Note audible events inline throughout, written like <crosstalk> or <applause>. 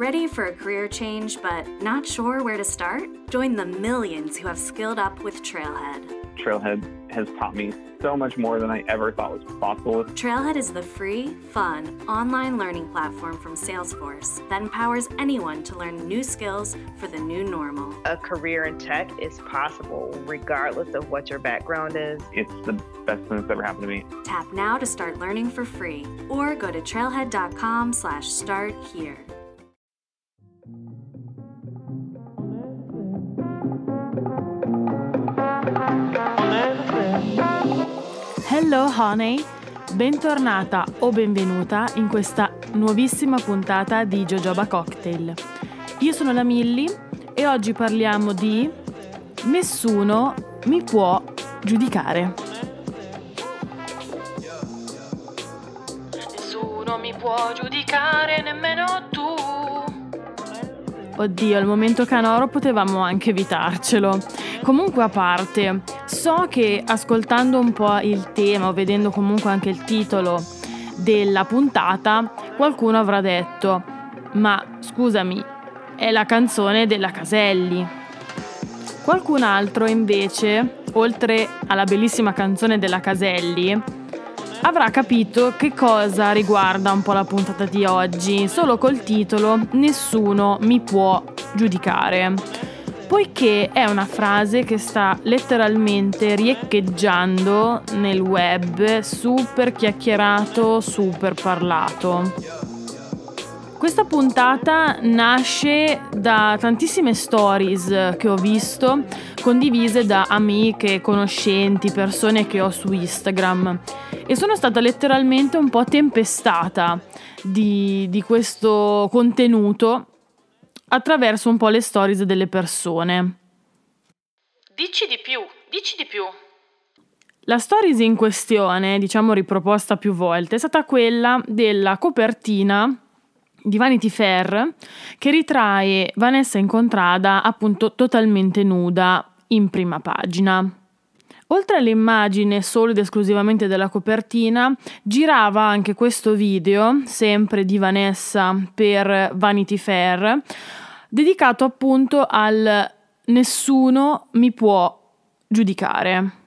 Ready for a career change but not sure where to start? Join the millions who have skilled up with Trailhead. Trailhead has taught me so much more than I ever thought was possible. Trailhead is the free, fun, online learning platform from Salesforce that empowers anyone to learn new skills for the new normal. A career in tech is possible regardless of what your background is. It's the best thing that's ever happened to me. Tap now to start learning for free or go to trailhead.com slash start here. Hello honey, bentornata o benvenuta in questa nuovissima puntata di Jojoba Cocktail. Io sono la Milly e oggi parliamo di Nessuno mi può giudicare. Nessuno mi può giudicare, nemmeno tu. Oddio, al momento canoro potevamo anche evitarcelo. Comunque a parte, so che ascoltando un po' il tema o vedendo comunque anche il titolo della puntata, qualcuno avrà detto, ma scusami, è la canzone della Caselli. Qualcun altro invece, oltre alla bellissima canzone della Caselli, avrà capito che cosa riguarda un po' la puntata di oggi, solo col titolo Nessuno mi può giudicare poiché è una frase che sta letteralmente riecheggiando nel web, super chiacchierato, super parlato. Questa puntata nasce da tantissime stories che ho visto condivise da amiche, conoscenti, persone che ho su Instagram e sono stata letteralmente un po' tempestata di, di questo contenuto attraverso un po' le stories delle persone. Dici di più, dici di più. La stories in questione, diciamo riproposta più volte, è stata quella della copertina di Vanity Fair che ritrae Vanessa Incontrada appunto totalmente nuda in prima pagina. Oltre all'immagine solo ed esclusivamente della copertina, girava anche questo video, sempre di Vanessa per Vanity Fair, dedicato appunto al nessuno mi può giudicare.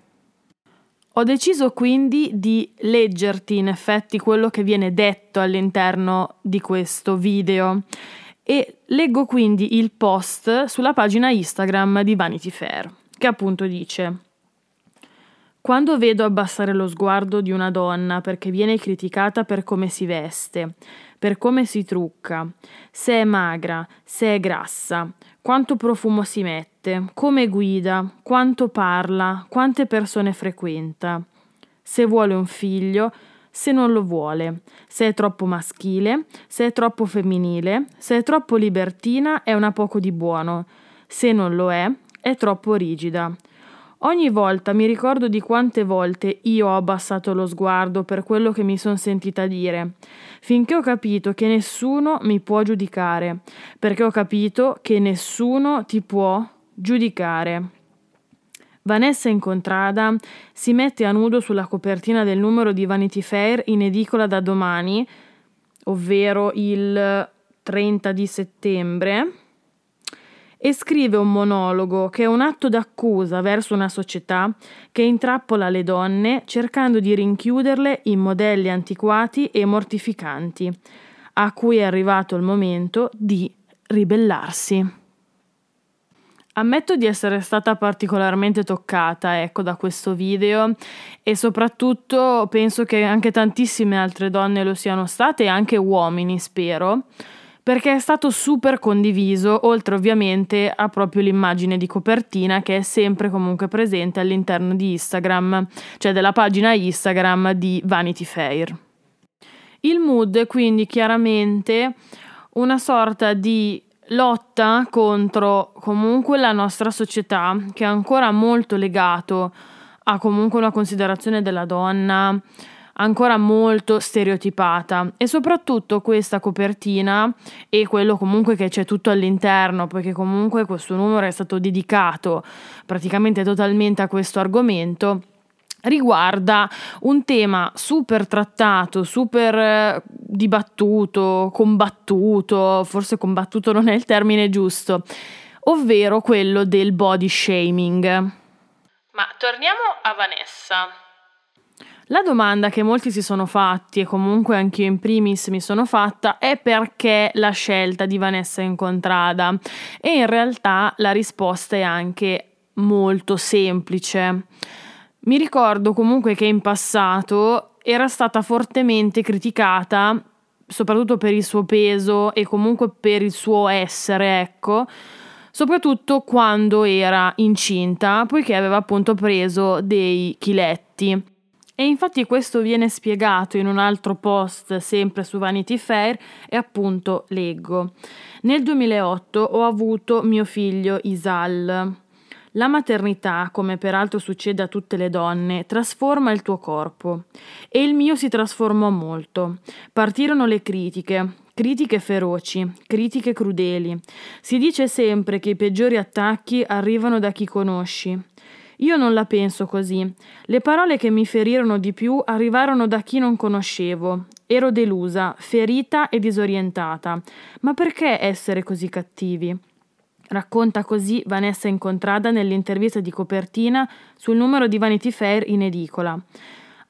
Ho deciso quindi di leggerti in effetti quello che viene detto all'interno di questo video e leggo quindi il post sulla pagina Instagram di Vanity Fair che appunto dice quando vedo abbassare lo sguardo di una donna perché viene criticata per come si veste, per come si trucca, se è magra, se è grassa, quanto profumo si mette, come guida, quanto parla, quante persone frequenta, se vuole un figlio, se non lo vuole, se è troppo maschile, se è troppo femminile, se è troppo libertina è una poco di buono, se non lo è, è troppo rigida. Ogni volta mi ricordo di quante volte io ho abbassato lo sguardo per quello che mi sono sentita dire, finché ho capito che nessuno mi può giudicare, perché ho capito che nessuno ti può giudicare. Vanessa Incontrada si mette a nudo sulla copertina del numero di Vanity Fair in edicola da domani, ovvero il 30 di settembre e scrive un monologo che è un atto d'accusa verso una società che intrappola le donne cercando di rinchiuderle in modelli antiquati e mortificanti, a cui è arrivato il momento di ribellarsi. Ammetto di essere stata particolarmente toccata, ecco, da questo video e soprattutto penso che anche tantissime altre donne lo siano state e anche uomini, spero perché è stato super condiviso, oltre ovviamente a proprio l'immagine di copertina che è sempre comunque presente all'interno di Instagram, cioè della pagina Instagram di Vanity Fair. Il mood quindi chiaramente una sorta di lotta contro comunque la nostra società che è ancora molto legato a comunque una considerazione della donna ancora molto stereotipata e soprattutto questa copertina e quello comunque che c'è tutto all'interno perché comunque questo numero è stato dedicato praticamente totalmente a questo argomento riguarda un tema super trattato, super eh, dibattuto, combattuto, forse combattuto non è il termine giusto, ovvero quello del body shaming. Ma torniamo a Vanessa. La domanda che molti si sono fatti e comunque anch'io in primis mi sono fatta è perché la scelta di Vanessa Incontrada e in realtà la risposta è anche molto semplice. Mi ricordo comunque che in passato era stata fortemente criticata, soprattutto per il suo peso e comunque per il suo essere, ecco, soprattutto quando era incinta, poiché aveva appunto preso dei chiletti. E infatti questo viene spiegato in un altro post sempre su Vanity Fair e appunto leggo. Nel 2008 ho avuto mio figlio Isal. La maternità, come peraltro succede a tutte le donne, trasforma il tuo corpo. E il mio si trasformò molto. Partirono le critiche, critiche feroci, critiche crudeli. Si dice sempre che i peggiori attacchi arrivano da chi conosci. Io non la penso così. Le parole che mi ferirono di più arrivarono da chi non conoscevo. Ero delusa, ferita e disorientata. Ma perché essere così cattivi? Racconta così Vanessa Incontrada nell'intervista di copertina sul numero di Vanity Fair in edicola.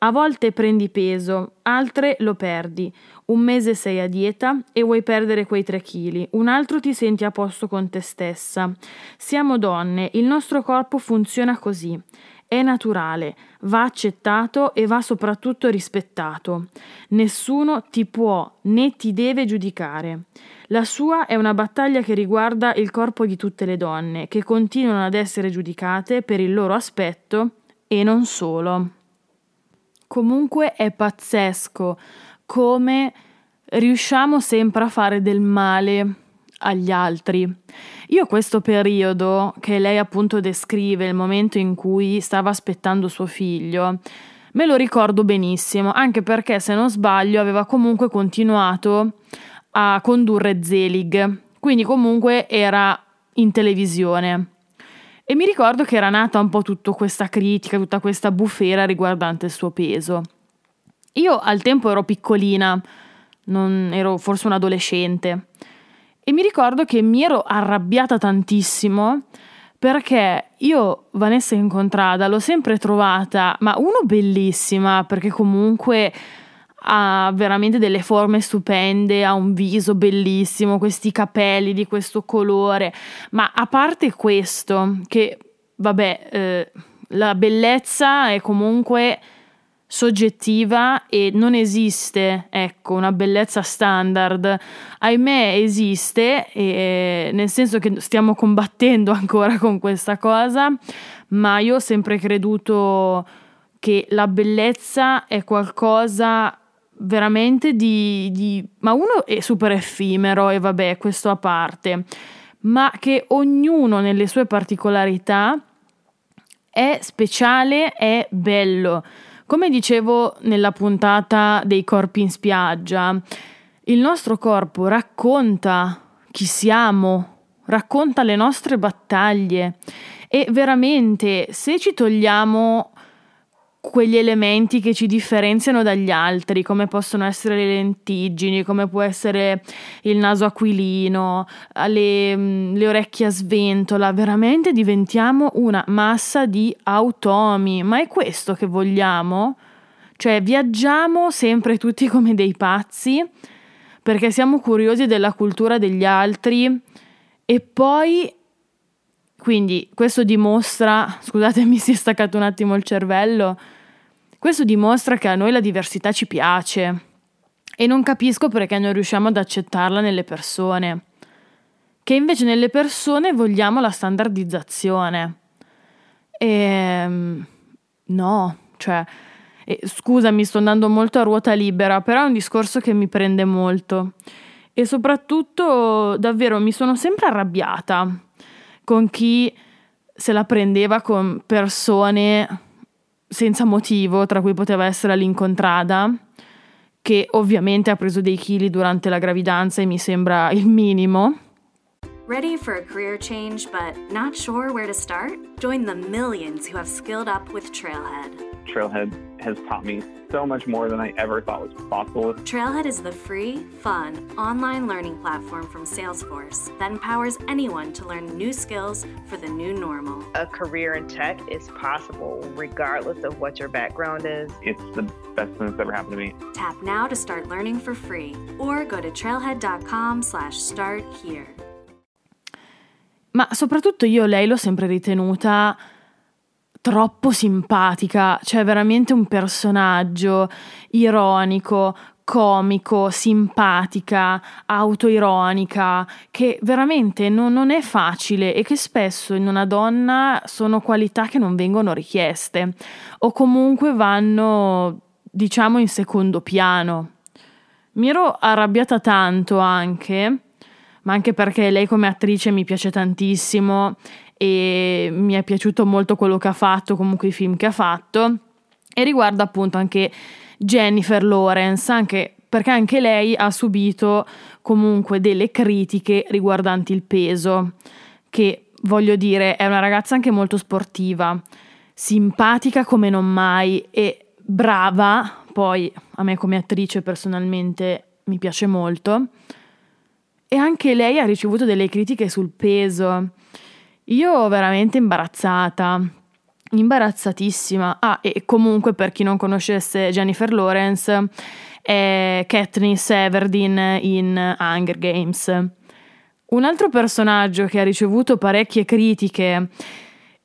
A volte prendi peso, altre lo perdi. Un mese sei a dieta e vuoi perdere quei tre chili, un altro ti senti a posto con te stessa. Siamo donne, il nostro corpo funziona così. È naturale, va accettato e va soprattutto rispettato. Nessuno ti può né ti deve giudicare. La sua è una battaglia che riguarda il corpo di tutte le donne, che continuano ad essere giudicate per il loro aspetto e non solo. Comunque è pazzesco come riusciamo sempre a fare del male agli altri. Io questo periodo che lei appunto descrive, il momento in cui stava aspettando suo figlio, me lo ricordo benissimo, anche perché se non sbaglio aveva comunque continuato a condurre Zelig, quindi comunque era in televisione. E mi ricordo che era nata un po' tutta questa critica, tutta questa bufera riguardante il suo peso. Io al tempo ero piccolina, non ero forse un adolescente, e mi ricordo che mi ero arrabbiata tantissimo perché io Vanessa Incontrada l'ho sempre trovata, ma uno bellissima, perché comunque ha veramente delle forme stupende, ha un viso bellissimo, questi capelli di questo colore, ma a parte questo, che vabbè, eh, la bellezza è comunque soggettiva e non esiste, ecco, una bellezza standard. Ahimè esiste, e, nel senso che stiamo combattendo <laughs> ancora con questa cosa, ma io ho sempre creduto che la bellezza è qualcosa veramente di, di, ma uno è super effimero e vabbè questo a parte ma che ognuno nelle sue particolarità è speciale è bello. Come dicevo nella puntata dei corpi in spiaggia il nostro corpo racconta chi siamo racconta le nostre battaglie e veramente se ci togliamo quegli elementi che ci differenziano dagli altri, come possono essere le lentiggini, come può essere il naso aquilino, le, mm, le orecchie a sventola, veramente diventiamo una massa di automi. Ma è questo che vogliamo? Cioè viaggiamo sempre tutti come dei pazzi perché siamo curiosi della cultura degli altri e poi quindi questo dimostra, scusatemi si è staccato un attimo il cervello, questo dimostra che a noi la diversità ci piace e non capisco perché non riusciamo ad accettarla nelle persone, che invece nelle persone vogliamo la standardizzazione. E ehm, no, cioè, e, scusami, sto andando molto a ruota libera, però è un discorso che mi prende molto. e soprattutto davvero mi sono sempre arrabbiata con chi se la prendeva con persone senza motivo, tra cui poteva essere l'incontrada, che ovviamente ha preso dei chili durante la gravidanza e mi sembra il minimo. Ready for a career change but not sure where to start? Join the millions who have skilled up with Trailhead. Trailhead has taught me so much more than I ever thought was possible. Trailhead is the free, fun, online learning platform from Salesforce that empowers anyone to learn new skills for the new normal. A career in tech is possible regardless of what your background is. It's the best thing that's ever happened to me. Tap now to start learning for free or go to trailhead.com slash start here. Ma soprattutto io lei l'ho sempre ritenuta troppo simpatica, cioè veramente un personaggio ironico, comico, simpatica, autoironica, che veramente non, non, è facile e che spesso in una donna sono qualità che non vengono richieste o comunque vanno, diciamo, in secondo piano. Mi ero arrabbiata tanto anche ma anche perché lei come attrice mi piace tantissimo e mi è piaciuto molto quello che ha fatto, comunque i film che ha fatto. E riguarda appunto anche Jennifer Lawrence, anche perché anche lei ha subito comunque delle critiche riguardanti il peso, che voglio dire è una ragazza anche molto sportiva, simpatica come non mai e brava, poi a me come attrice personalmente mi piace molto e anche lei ha ricevuto delle critiche sul peso. Io veramente imbarazzata, imbarazzatissima. Ah, e comunque per chi non conoscesse Jennifer Lawrence, è Katniss Everdeen in Hunger Games. Un altro personaggio che ha ricevuto parecchie critiche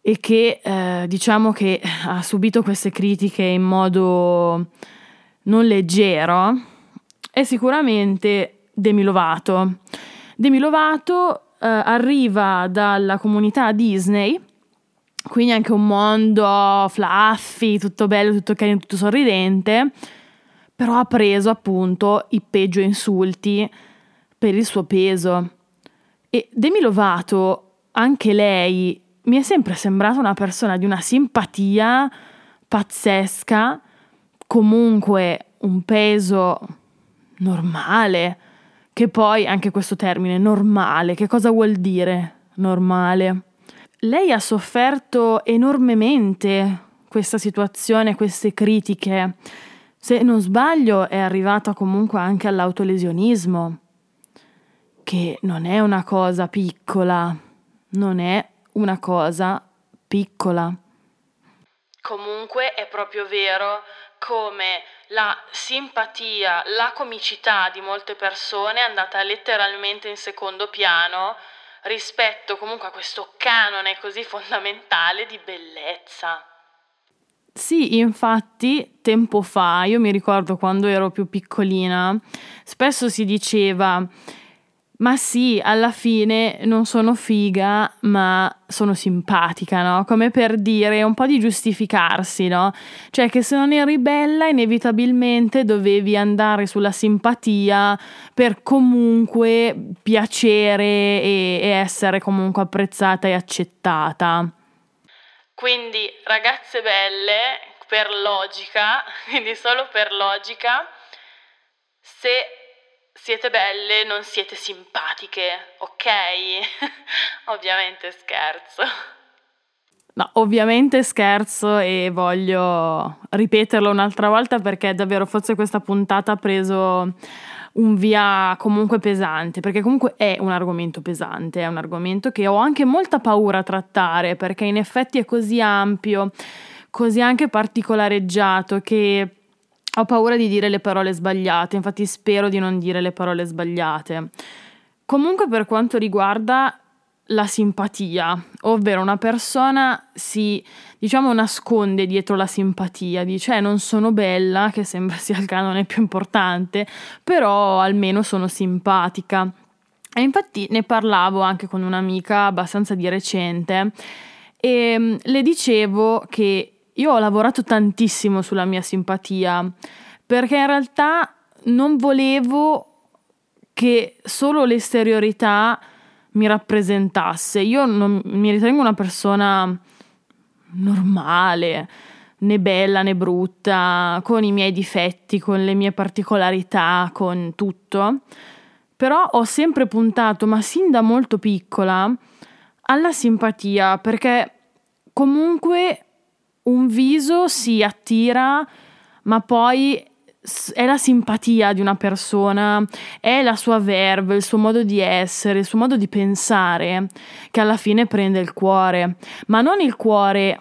e che eh, diciamo che ha subito queste critiche in modo non leggero è sicuramente Demi Lovato. Demi Lovato eh, arriva dalla comunità Disney, quindi anche un mondo fluffy, tutto bello, tutto carino, tutto sorridente, però ha preso appunto i peggio insulti per il suo peso. E Demi Lovato, anche lei, mi è sempre sembrata una persona di una simpatia pazzesca, comunque un peso normale, che poi anche questo termine, normale, che cosa vuol dire normale? Lei ha sofferto enormemente questa situazione, queste critiche. Se non sbaglio è arrivata comunque anche all'autolesionismo, che non è una cosa piccola, non è una cosa piccola. Comunque è proprio vero come la simpatia, la comicità di molte persone è andata letteralmente in secondo piano rispetto comunque a questo canone così fondamentale di bellezza. Sì, infatti, tempo fa, io mi ricordo quando ero più piccolina, spesso si diceva ma sì, alla fine non sono figa, ma sono simpatica, no? Come per dire un po' di giustificarsi, no? Cioè che se non eri bella, inevitabilmente dovevi andare sulla simpatia per comunque piacere e, e essere comunque apprezzata e accettata. Quindi, ragazze belle, per logica, <laughs> quindi solo per logica, se siete belle, non siete simpatiche, ok? <laughs> ovviamente scherzo. No, ovviamente scherzo e voglio ripeterlo un'altra volta perché davvero forse questa puntata ha preso un via comunque pesante, perché comunque è un argomento pesante, è un argomento che ho anche molta paura a trattare perché in effetti è così ampio, così anche particolareggiato che ho paura di dire le parole sbagliate, infatti spero di non dire le parole sbagliate. Comunque per quanto riguarda la simpatia, ovvero una persona si, diciamo, nasconde dietro la simpatia, dice eh, non sono bella, che sembra sia il canone più importante, però almeno sono simpatica. E infatti ne parlavo anche con un'amica abbastanza di recente e mm, le dicevo che io ho lavorato tantissimo sulla mia simpatia perché in realtà non volevo che solo l'esteriorità mi rappresentasse. Io non mi ritengo una persona normale, né bella né brutta, con i miei difetti, con le mie particolarità, con tutto. Però ho sempre puntato, ma sin da molto piccola, alla simpatia, perché comunque un viso si attira, ma poi è la simpatia di una persona, è la sua verve, il suo modo di essere, il suo modo di pensare che alla fine prende il cuore, ma non il cuore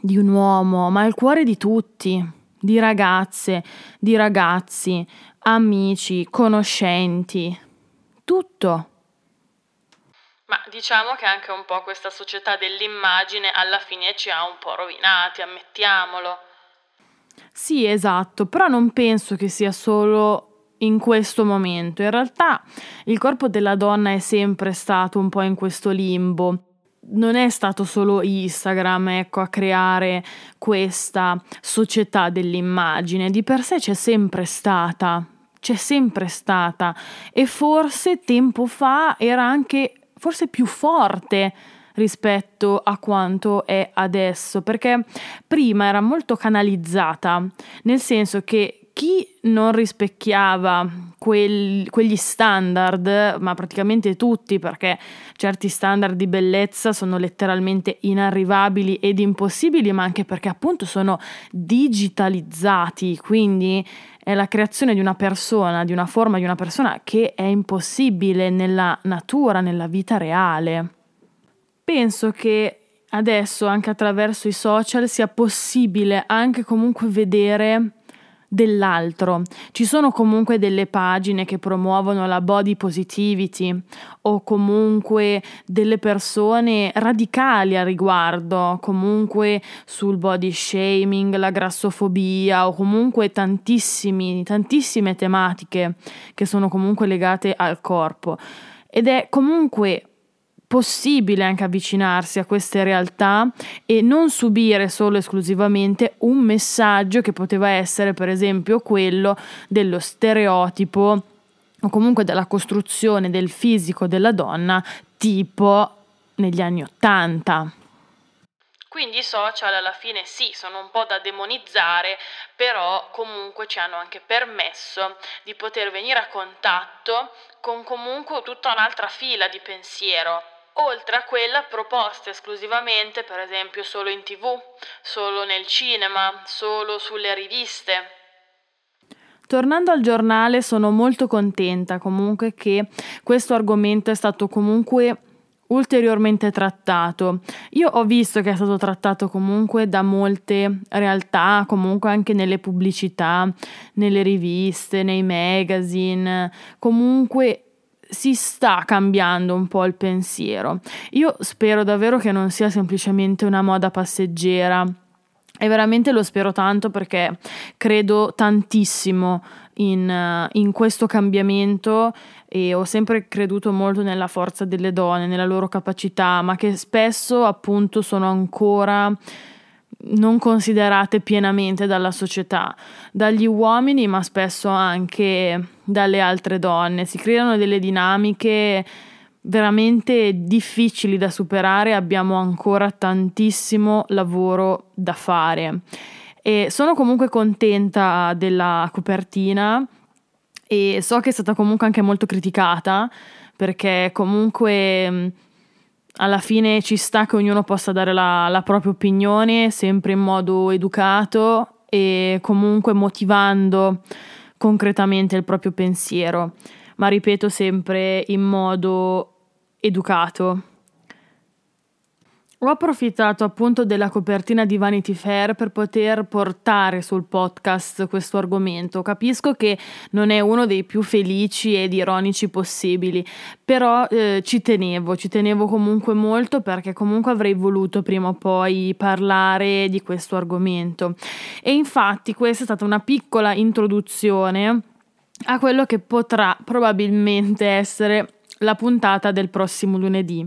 di un uomo, ma il cuore di tutti, di ragazze, di ragazzi, amici, conoscenti, tutto. Ma diciamo che anche un po' questa società dell'immagine alla fine ci ha un po' rovinati, ammettiamolo. Sì, esatto, però non penso che sia solo in questo momento. In realtà il corpo della donna è sempre stato un po' in questo limbo. Non è stato solo Instagram, ecco, a creare questa società dell'immagine, di per sé c'è sempre stata, c'è sempre stata e forse tempo fa era anche forse più forte rispetto a quanto è adesso, perché prima era molto canalizzata, nel senso che chi non rispecchiava quel, quegli standard, ma praticamente tutti, perché certi standard di bellezza sono letteralmente inarrivabili ed impossibili, ma anche perché appunto sono digitalizzati, quindi è la creazione di una persona, di una forma di una persona che è impossibile nella natura, nella vita reale. Penso che adesso anche attraverso i social sia possibile anche comunque vedere dell'altro. Ci sono comunque delle pagine che promuovono la body positivity o comunque delle persone radicali a riguardo, comunque sul body shaming, la grassofobia o comunque tantissime tematiche che sono comunque legate al corpo. Ed è comunque possibile anche avvicinarsi a queste realtà e non subire solo esclusivamente un messaggio che poteva essere per esempio quello dello stereotipo o comunque della costruzione del fisico della donna tipo negli anni Ottanta. Quindi i social alla fine sì, sono un po' da demonizzare, però comunque ci hanno anche permesso di poter venire a contatto con comunque tutta un'altra fila di pensiero oltre a quella proposta esclusivamente, per esempio, solo in tv, solo nel cinema, solo sulle riviste. Tornando al giornale, sono molto contenta comunque che questo argomento è stato comunque ulteriormente trattato. Io ho visto che è stato trattato comunque da molte realtà, comunque anche nelle pubblicità, nelle riviste, nei magazine, comunque si sta cambiando un po' il pensiero. Io spero davvero che non sia semplicemente una moda passeggera. E veramente lo spero tanto perché credo tantissimo in, in, questo cambiamento e ho sempre creduto molto nella forza delle donne, nella loro capacità, ma che spesso appunto sono ancora non considerate pienamente dalla società, dagli uomini, ma spesso anche dalle altre donne. Si creano delle dinamiche veramente difficili da superare, abbiamo ancora tantissimo lavoro da fare. E sono comunque contenta della copertina e so che è stata comunque anche molto criticata perché comunque alla fine ci sta che ognuno possa dare la, la propria opinione, sempre in modo educato e comunque motivando concretamente il proprio pensiero, ma ripeto sempre in modo educato. Ho approfittato appunto della copertina di Vanity Fair per poter portare sul podcast questo argomento. Capisco che non è uno dei più felici ed ironici possibili, però eh, ci tenevo, ci tenevo comunque molto perché comunque avrei voluto prima o poi parlare di questo argomento. E infatti questa è stata una piccola introduzione a quello che potrà probabilmente essere la puntata del prossimo lunedì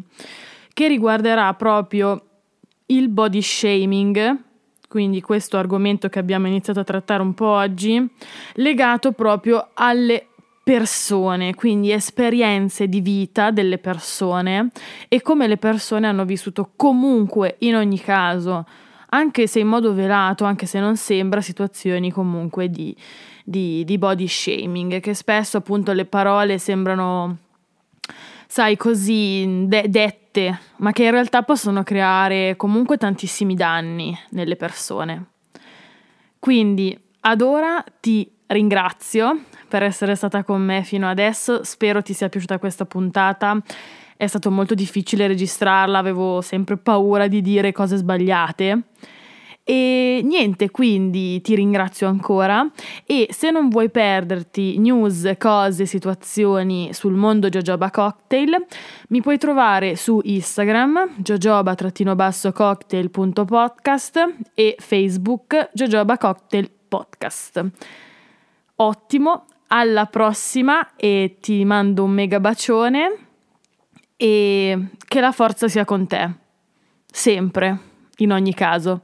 che riguarderà proprio il body shaming, quindi questo argomento che abbiamo iniziato a trattare un po' oggi, legato proprio alle persone, quindi esperienze di vita delle persone e come le persone hanno vissuto comunque in ogni caso, anche se in modo velato, anche se non sembra, situazioni comunque di, di, di body shaming, che spesso appunto le parole sembrano, sai, così de- dette, ma che in realtà possono creare comunque tantissimi danni nelle persone. Quindi ad ora ti ringrazio per essere stata con me fino adesso. Spero ti sia piaciuta questa puntata. È stato molto difficile registrarla, avevo sempre paura di dire cose sbagliate. E niente, quindi ti ringrazio ancora e se non vuoi perderti news, cose, situazioni sul mondo Jojoba Cocktail, mi puoi trovare su Instagram jojoba-cocktail.podcast e Facebook Jojoba Cocktail Podcast. Ottimo, alla prossima e ti mando un mega bacione e che la forza sia con te, sempre, in ogni caso.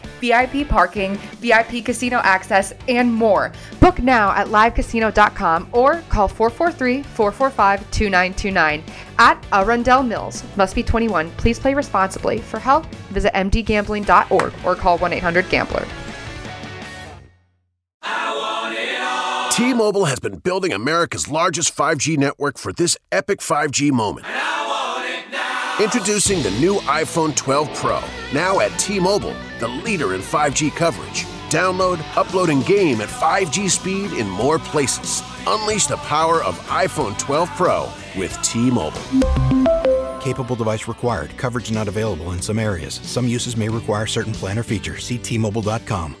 VIP parking, VIP casino access, and more. Book now at livecasino.com or call 443 445 2929 at Arundel Mills. Must be 21. Please play responsibly. For help, visit mdgambling.org or call 1 800 Gambler. T Mobile has been building America's largest 5G network for this epic 5G moment. Introducing the new iPhone 12 Pro, now at T Mobile, the leader in 5G coverage. Download, upload, and game at 5G speed in more places. Unleash the power of iPhone 12 Pro with T Mobile. Capable device required. Coverage not available in some areas. Some uses may require certain plan or features. See T-Mobile.com.